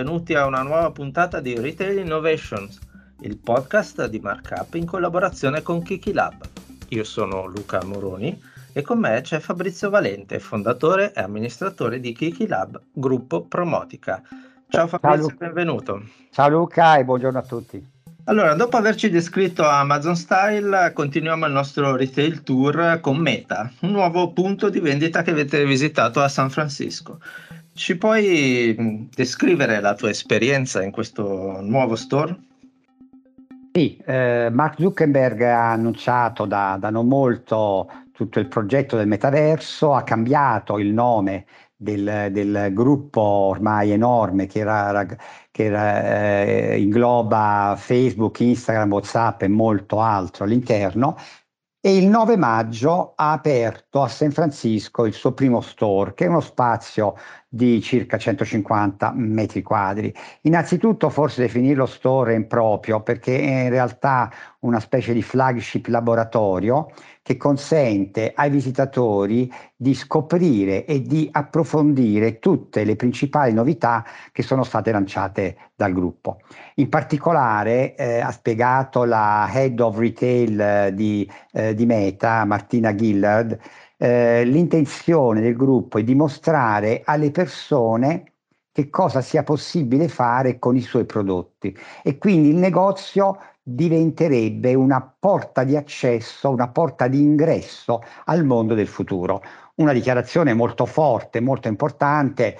benvenuti a una nuova puntata di Retail Innovations, il podcast di Markup in collaborazione con Kiki Lab. Io sono Luca Moroni e con me c'è Fabrizio Valente, fondatore e amministratore di Kiki Lab, gruppo Promotica. Ciao Fabrizio, Ciao, benvenuto. Ciao Luca e buongiorno a tutti. Allora, dopo averci descritto Amazon Style, continuiamo il nostro retail tour con Meta, un nuovo punto di vendita che avete visitato a San Francisco. Ci puoi mm, descrivere la tua esperienza in questo nuovo store? Sì, eh, Mark Zuckerberg ha annunciato da, da non molto tutto il progetto del metaverso, ha cambiato il nome del, del, gruppo ormai enorme che, era, che era, eh, ingloba Facebook, Instagram, WhatsApp e molto altro all'interno. E il 9 maggio ha aperto a San Francisco il suo primo store, che è uno spazio di circa 150 metri quadri. Innanzitutto forse definirlo store improprio perché è in realtà una specie di flagship laboratorio che consente ai visitatori di scoprire e di approfondire tutte le principali novità che sono state lanciate dal gruppo. In particolare eh, ha spiegato la head of retail eh, di, eh, di Meta, Martina Gillard, eh, l'intenzione del gruppo è di mostrare alle persone che cosa sia possibile fare con i suoi prodotti e quindi il negozio diventerebbe una porta di accesso, una porta di ingresso al mondo del futuro. Una dichiarazione molto forte, molto importante.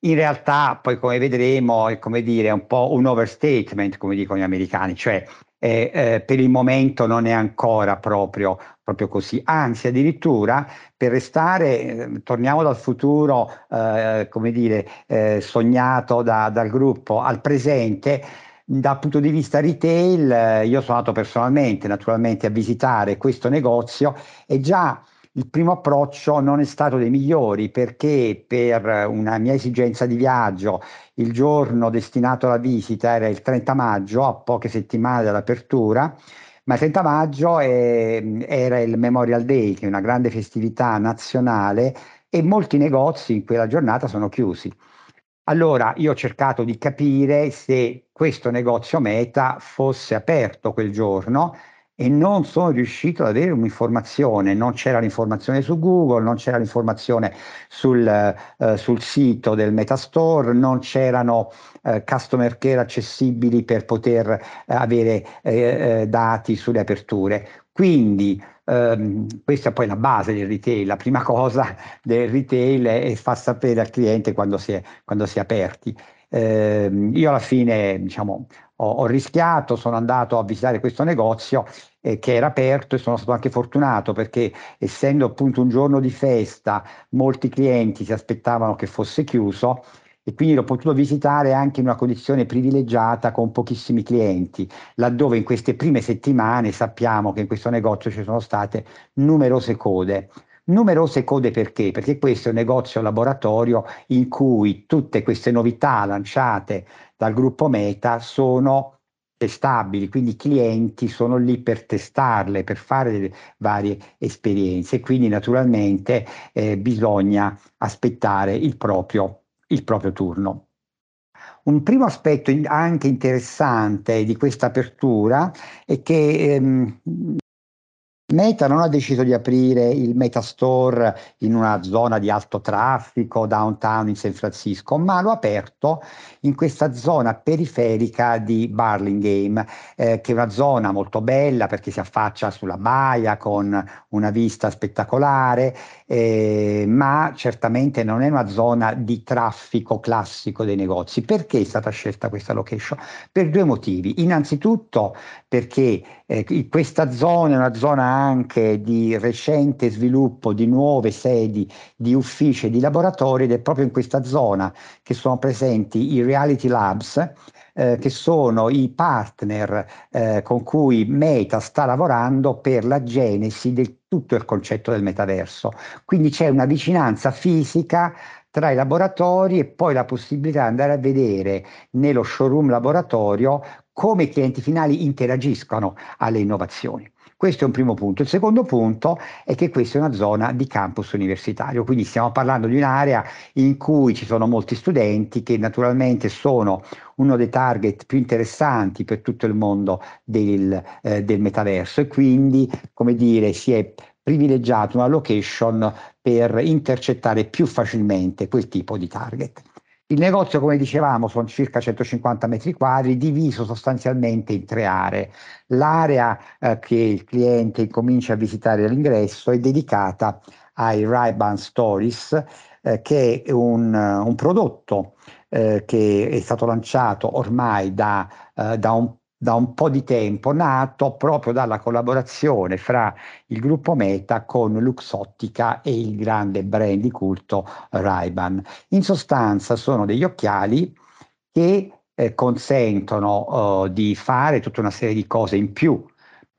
In realtà, poi come vedremo, è come dire, un po' un overstatement, come dicono gli americani, cioè eh, eh, per il momento non è ancora proprio, proprio così, anzi addirittura per restare, eh, torniamo dal futuro, eh, come dire, eh, sognato da, dal gruppo al presente, dal punto di vista retail, eh, io sono andato personalmente, naturalmente, a visitare questo negozio e già il primo approccio non è stato dei migliori perché per una mia esigenza di viaggio il giorno destinato alla visita era il 30 maggio, a poche settimane dall'apertura, ma il 30 maggio è, era il Memorial Day, che è una grande festività nazionale e molti negozi in quella giornata sono chiusi. Allora io ho cercato di capire se questo negozio Meta fosse aperto quel giorno e non sono riuscito ad avere un'informazione, non c'era l'informazione su Google, non c'era l'informazione sul, eh, sul sito del Metastore, non c'erano eh, customer care accessibili per poter eh, avere eh, eh, dati sulle aperture. Quindi ehm, questa è poi la base del retail, la prima cosa del retail è far sapere al cliente quando si è, quando si è aperti. Eh, io alla fine diciamo, ho, ho, rischiato, sono andato a visitare questo negozio eh, che era aperto e sono stato anche fortunato perché essendo appunto un giorno di festa, molti clienti si aspettavano che fosse chiuso e quindi l'ho potuto visitare anche in una condizione privilegiata con pochissimi clienti, laddove in queste prime settimane sappiamo che in questo negozio ci sono state numerose code. Numerose code perché? Perché questo è un negozio laboratorio in cui tutte queste novità lanciate dal gruppo Meta sono testabili, quindi i clienti sono lì per testarle, per fare delle varie esperienze, quindi naturalmente eh, bisogna aspettare il proprio, il proprio turno. Un primo aspetto anche interessante di questa apertura è che ehm, Meta non ha deciso di aprire il Metastore in una zona di alto traffico downtown in San Francisco, ma lo ha aperto in questa zona periferica di Burlingame, eh, che è una zona molto bella perché si affaccia sulla baia con una vista spettacolare, eh, ma certamente non è una zona di traffico classico dei negozi. Perché è stata scelta questa location? Per due motivi. Innanzitutto perché eh, questa zona è una zona anche di recente sviluppo di nuove sedi di uffici e di laboratori ed è proprio in questa zona che sono presenti i Reality Labs, eh, che sono i partner eh, con cui Meta sta lavorando per la genesi di tutto il concetto del metaverso. Quindi c'è una vicinanza fisica tra i laboratori e poi la possibilità di andare a vedere nello showroom laboratorio come i clienti finali interagiscono alle innovazioni. Questo è un primo punto. Il secondo punto è che questa è una zona di campus universitario, quindi stiamo parlando di un'area in cui ci sono molti studenti che naturalmente sono uno dei target più interessanti per tutto il mondo del, eh, del metaverso e quindi, come dire, si è privilegiato una location per intercettare più facilmente quel tipo di target. Il negozio, come dicevamo, sono circa 150 metri quadri, diviso sostanzialmente in tre aree. L'area eh, che il cliente comincia a visitare all'ingresso è dedicata ai Ray-Ban Stories, eh, che è un, un prodotto eh, che è stato lanciato ormai da, eh, da un da un po' di tempo, nato proprio dalla collaborazione fra il gruppo Meta con Luxottica e il grande brand di culto Ray-Ban. In sostanza sono degli occhiali che eh, consentono eh, di fare tutta una serie di cose in più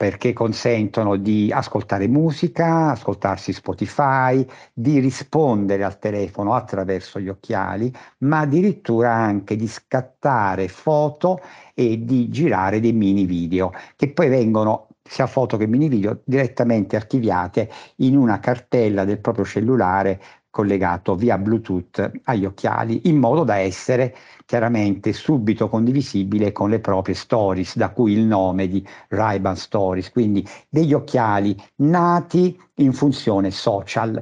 perché consentono di ascoltare musica, ascoltarsi Spotify, di rispondere al telefono attraverso gli occhiali, ma addirittura anche di scattare foto e di girare dei mini video che poi vengono sia foto che mini video direttamente archiviate in una cartella del proprio cellulare collegato via Bluetooth agli occhiali in modo da essere chiaramente subito condivisibile con le proprie stories, da cui il nome di Ray-Ban Stories, quindi degli occhiali nati in funzione social.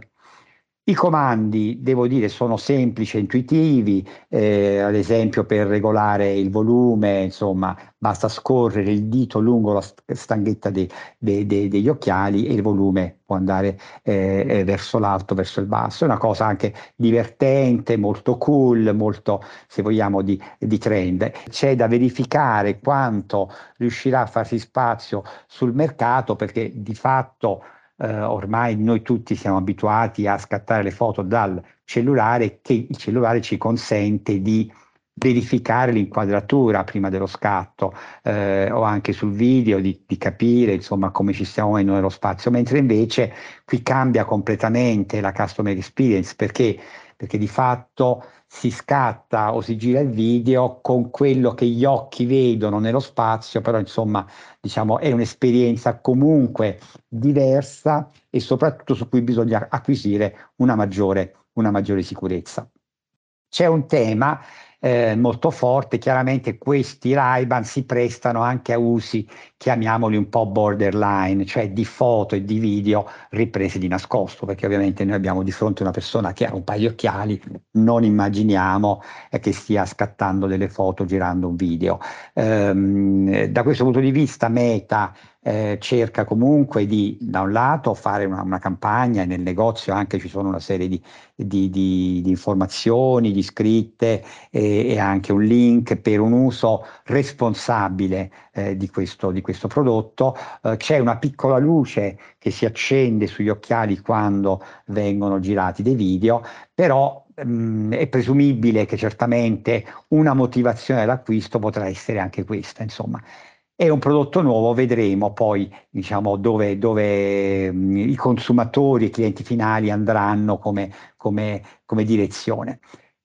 I comandi, devo dire, sono semplici e intuitivi, eh, ad esempio per regolare il volume, insomma, basta scorrere il dito lungo la stanghetta de, de, de, degli occhiali e il volume può andare eh, eh, verso l'alto, verso il basso. È una cosa anche divertente, molto cool, molto, se vogliamo, di, di trend. C'è da verificare quanto riuscirà a farsi spazio sul mercato perché di fatto eh, ormai noi tutti siamo abituati a scattare le foto dal cellulare che il cellulare ci consente di verificare l'inquadratura prima dello scatto eh, o anche sul video di, di, capire insomma come ci stiamo muovendo nello spazio. Mentre invece qui cambia completamente la customer experience perché, perché di fatto si scatta o si gira il video con quello che gli occhi vedono nello spazio, però insomma diciamo è un'esperienza comunque diversa e soprattutto su cui bisogna acquisire una maggiore, una maggiore sicurezza. C'è un tema eh, molto forte. Chiaramente questi Ray-Ban si prestano anche a usi, chiamiamoli un po' borderline, cioè di foto e di video riprese di nascosto, perché ovviamente noi abbiamo di fronte una persona che ha un paio di occhiali, non immaginiamo eh, che stia scattando delle foto girando un video. Ehm, da questo punto di vista Meta eh, cerca comunque di, da un lato, fare una, una, campagna nel negozio anche ci sono una serie di, di, di informazioni, di scritte e, e, anche un link per un uso responsabile eh, di, questo, di questo prodotto. Eh, c'è una piccola luce che si accende sugli occhiali quando vengono girati dei video, però mm, è presumibile che certamente una motivazione dell'acquisto potrà essere anche questa, insomma. È un prodotto nuovo, vedremo poi diciamo, dove, dove mh, i consumatori, i clienti finali andranno come, come, come direzione.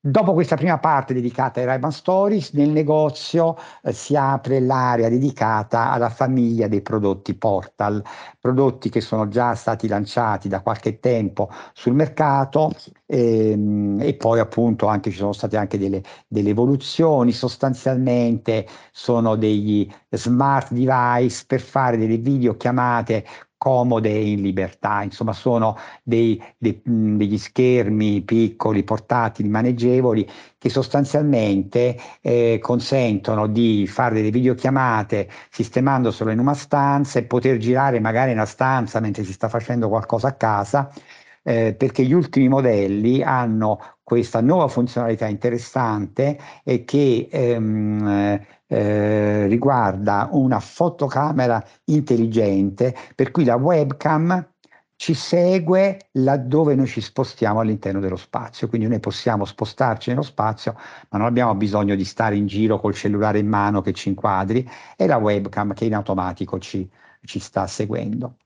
Dopo questa prima parte dedicata ai Ray-Ban Stories, nel negozio eh, si apre l'area dedicata alla famiglia dei prodotti Portal, prodotti che sono già stati lanciati da qualche tempo sul mercato ehm, e poi appunto anche ci sono state anche delle, delle evoluzioni, sostanzialmente sono degli smart device per fare delle videochiamate comode e in libertà, insomma sono dei, dei, degli schermi piccoli, portatili, maneggevoli che sostanzialmente eh, consentono di fare delle videochiamate sistemandoselo in una stanza e poter girare magari una stanza mentre si sta facendo qualcosa a casa eh, perché gli ultimi modelli hanno questa nuova funzionalità interessante e che ehm, eh, riguarda una fotocamera intelligente per cui la webcam ci segue laddove noi ci spostiamo all'interno dello spazio, quindi noi possiamo spostarci nello spazio, ma non abbiamo bisogno di stare in giro col cellulare in mano che ci inquadri, è la webcam che in automatico ci, ci sta seguendo.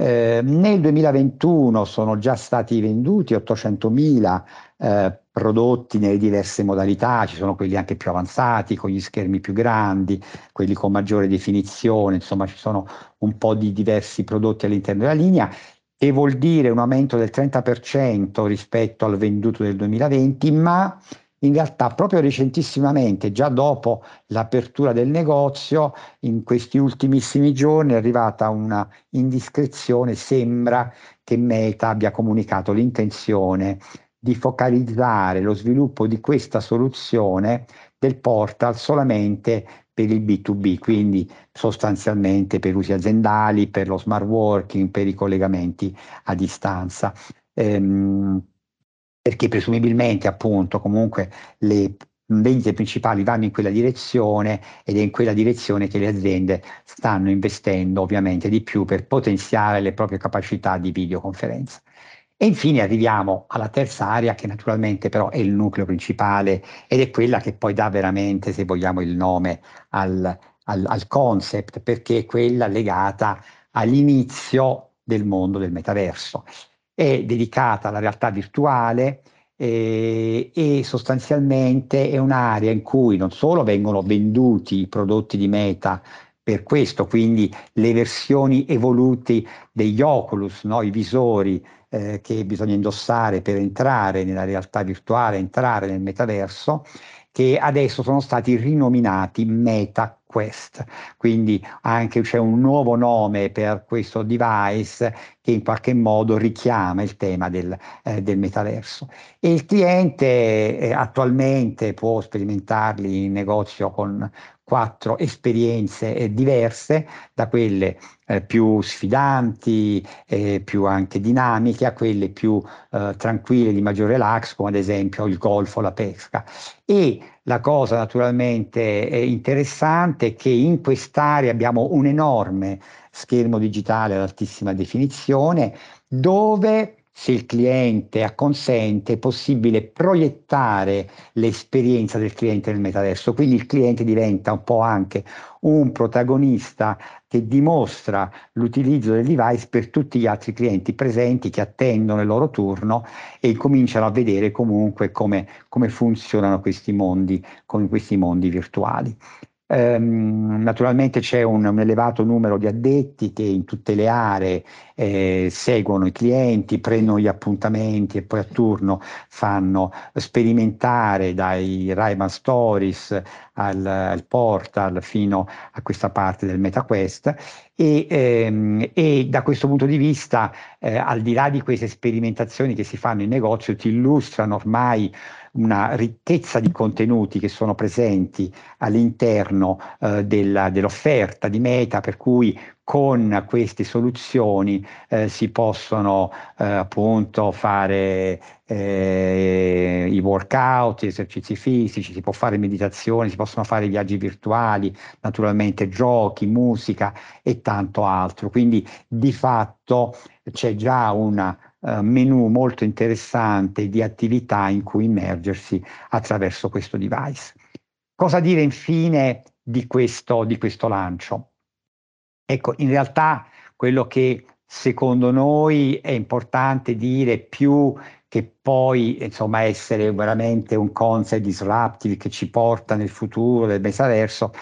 Eh, nel 2021 sono già stati venduti 800.000 eh, prodotti nelle diverse modalità, ci sono quelli anche più avanzati, con gli schermi più grandi, quelli con maggiore definizione, insomma ci sono un po' di diversi prodotti all'interno della linea e vuol dire un aumento del 30% rispetto al venduto del 2020, ma in realtà proprio recentissimamente, già dopo l'apertura del negozio, in questi ultimissimi giorni è arrivata una indiscrezione, sembra che Meta abbia comunicato l'intenzione di focalizzare lo sviluppo di questa soluzione del portal solamente per il B2B, quindi sostanzialmente per usi aziendali, per lo smart working, per i collegamenti a distanza. Ehm, perché presumibilmente appunto comunque le vendite principali vanno in quella direzione ed è in quella direzione che le aziende stanno investendo ovviamente di più per potenziare le proprie capacità di videoconferenza. E infine arriviamo alla terza area che naturalmente però è il nucleo principale ed è quella che poi dà veramente, se vogliamo, il nome al, al, al concept, perché è quella legata all'inizio del mondo del metaverso è dedicata alla realtà virtuale eh, e sostanzialmente è un'area in cui non solo vengono venduti i prodotti di Meta per questo, quindi le versioni evolute degli Oculus, no? i visori eh, che bisogna indossare per entrare nella realtà virtuale, entrare nel metaverso, che adesso sono stati rinominati Meta Quest, quindi anche c'è un nuovo nome per questo device che in qualche modo richiama il tema del, eh, del metaverso. E il cliente eh, attualmente può sperimentarli in negozio con quattro esperienze eh, diverse, da quelle eh, più sfidanti, eh, più anche dinamiche, a quelle più eh, tranquille, di maggior relax, come ad esempio il golf o la pesca. E la cosa naturalmente interessante è che in quest'area abbiamo un enorme schermo digitale ad altissima definizione dove se il cliente acconsente, è possibile proiettare l'esperienza del cliente nel metaverso. Quindi il cliente diventa un po' anche un protagonista che dimostra l'utilizzo del device per tutti gli altri clienti presenti che attendono il loro turno e cominciano a vedere comunque come, come funzionano questi mondi, con questi mondi virtuali. Ehm, naturalmente c'è un, un, elevato numero di addetti che in tutte le aree eh, seguono i clienti, prendono gli appuntamenti e poi a turno fanno sperimentare dai Rayman Stories al, al, portal fino a questa parte del MetaQuest. E, ehm, e da questo punto di vista, eh, al di là di queste sperimentazioni che si fanno in negozio, ti illustrano ormai una ricchezza di contenuti che sono presenti all'interno eh, della, dell'offerta di Meta, per cui con queste soluzioni eh, si possono eh, appunto fare eh, i workout, gli esercizi fisici, si può fare meditazione, si possono fare viaggi virtuali, naturalmente giochi, musica e tanto altro. Quindi di fatto c'è già una uh, menu molto interessante di attività in cui immergersi attraverso questo device. Cosa dire infine di questo, di questo lancio? Ecco, in realtà quello che secondo noi è importante dire più che poi insomma essere veramente un concept disruptive che ci porta nel futuro del metaverso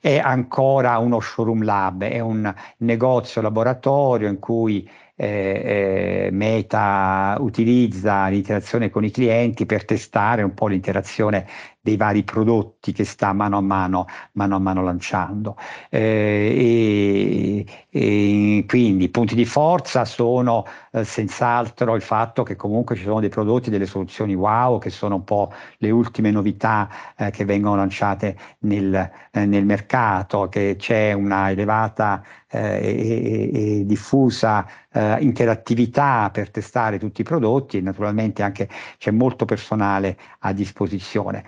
è ancora uno showroom lab, è un negozio laboratorio in cui eh, eh, Meta utilizza l'interazione con i clienti per testare un po' l'interazione dei vari prodotti che sta mano a mano, mano, a mano lanciando. Eh, e, e quindi i punti di forza sono eh, senz'altro il fatto che comunque ci sono dei prodotti, delle soluzioni wow, che sono un po' le ultime novità eh, che vengono lanciate nel, eh, nel mercato, che c'è una elevata eh, e, e, diffusa eh, interattività per testare tutti i prodotti e naturalmente anche c'è molto personale a disposizione.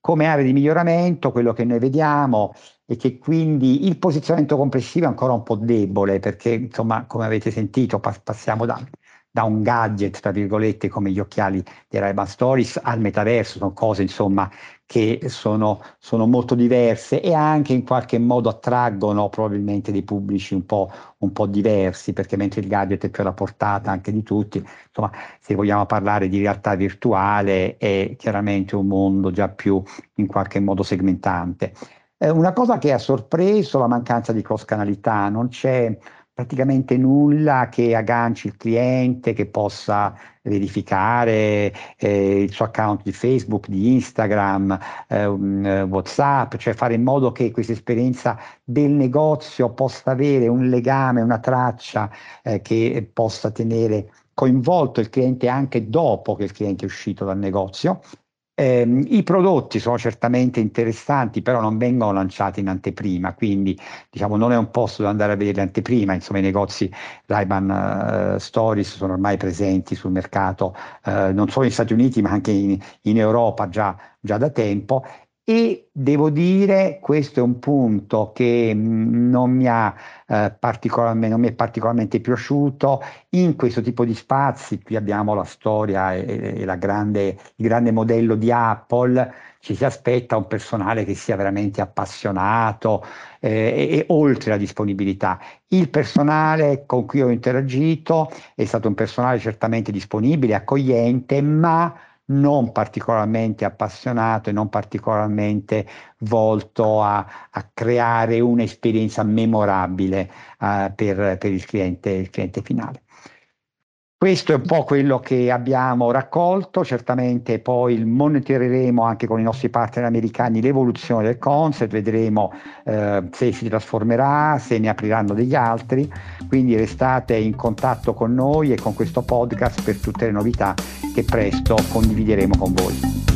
Come aree di miglioramento, quello che noi vediamo è che quindi il posizionamento complessivo è ancora un po' debole perché, insomma, come avete sentito, passiamo da da un gadget, tra virgolette, come gli occhiali di Ray-Ban Stories al metaverso, sono cose insomma che sono, sono, molto diverse e anche in qualche modo attraggono probabilmente dei pubblici un po', un po', diversi, perché mentre il gadget è più alla portata anche di tutti, insomma, se vogliamo parlare di realtà virtuale è chiaramente un mondo già più in qualche modo segmentante. Eh, una cosa che ha sorpreso la mancanza di cross-canalità, non c'è praticamente nulla che agganci il cliente, che possa verificare eh, il suo account di Facebook, di Instagram, eh, WhatsApp, cioè fare in modo che questa esperienza del negozio possa avere un legame, una traccia eh, che possa tenere coinvolto il cliente anche dopo che il cliente è uscito dal negozio eh, I prodotti sono certamente interessanti, però non vengono lanciati in anteprima, quindi diciamo, non è un posto dove andare a vedere l'anteprima, insomma i negozi Ray-Ban uh, Stories sono ormai presenti sul mercato uh, non solo negli Stati Uniti ma anche in, in Europa già, già da tempo e devo dire, questo è un punto che mm, non mi, ha, eh, non mi è particolarmente piaciuto, in questo tipo di spazi, qui abbiamo la storia e, e la grande, il grande modello di Apple, ci si aspetta un personale che sia veramente appassionato eh, e, e, oltre la disponibilità. Il personale con cui ho interagito è stato un personale certamente disponibile, accogliente, ma non particolarmente appassionato e non particolarmente volto a, a creare un'esperienza memorabile uh, per, per il, cliente, il cliente finale. Questo è un po' quello che abbiamo raccolto, certamente poi monitoreremo anche con i nostri partner americani l'evoluzione del concept, vedremo eh, se si trasformerà, se ne apriranno degli altri, quindi restate in contatto con noi e con questo podcast per tutte le novità che presto condivideremo con voi.